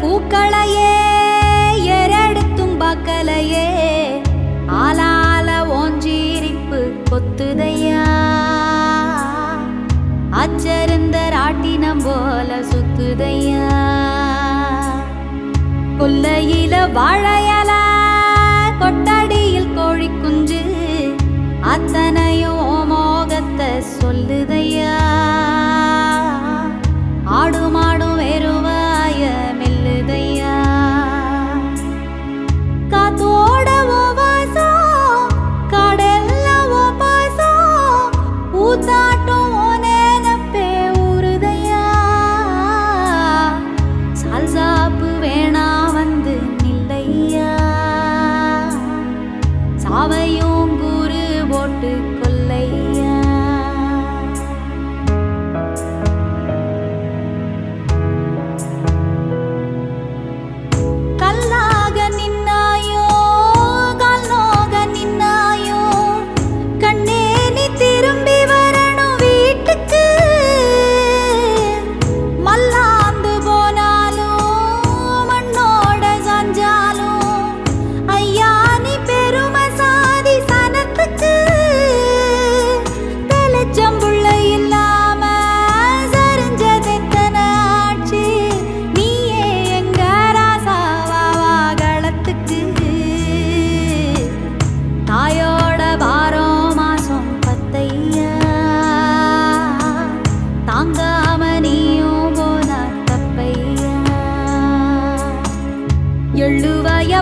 பூக்களையே எரடுத்தும் பார்க்கலையே ஆலால ஓஞ்சீரிப்பு கொத்துதையா. அச்சருந்த ராட்டினம் போல சுத்துதையா. கொல்லையில வாழையல கொட்டடியில் கோழி குஞ்சு அத்தனையும் மோகத்தை சொல்லுதையா.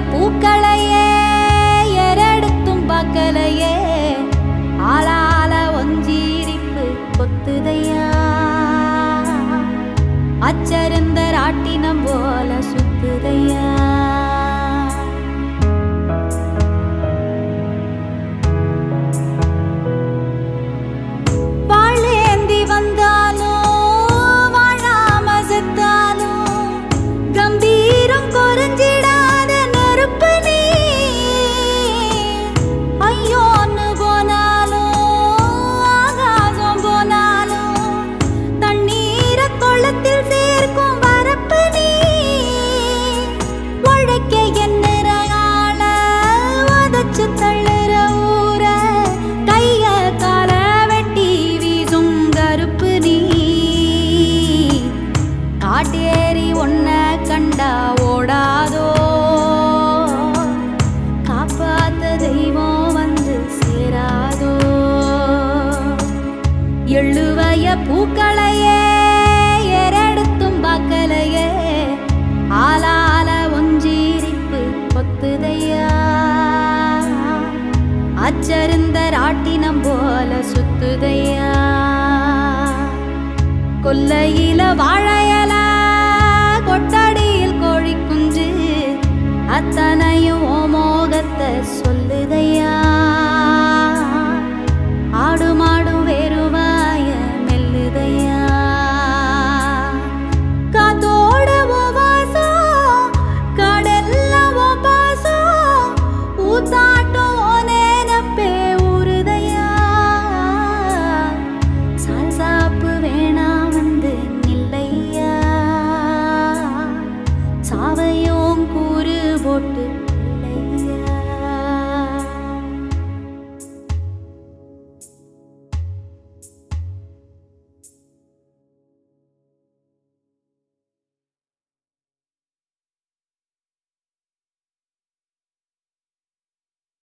பூக்களையே எரடுத்தும் பார்க்கலையே ஆளால ஒஞ்சீரிப்பு கொத்துதையா. அச்சருந்த ராட்டினம் போல சுத்துதையா. எள்ளுவய பூக்களையே எரடுத்தும் பாக்கலையே. ஆளால ஒஞ்சீரிப்பு கொத்துதையா அச்சருந்த ராட்டினம் போல சுத்துதையா. கொல்லையில வாழையல கொட்டடியில் கோழி குஞ்சு அத்தனையும் ஓமோகத்தை சொல்லுதையா.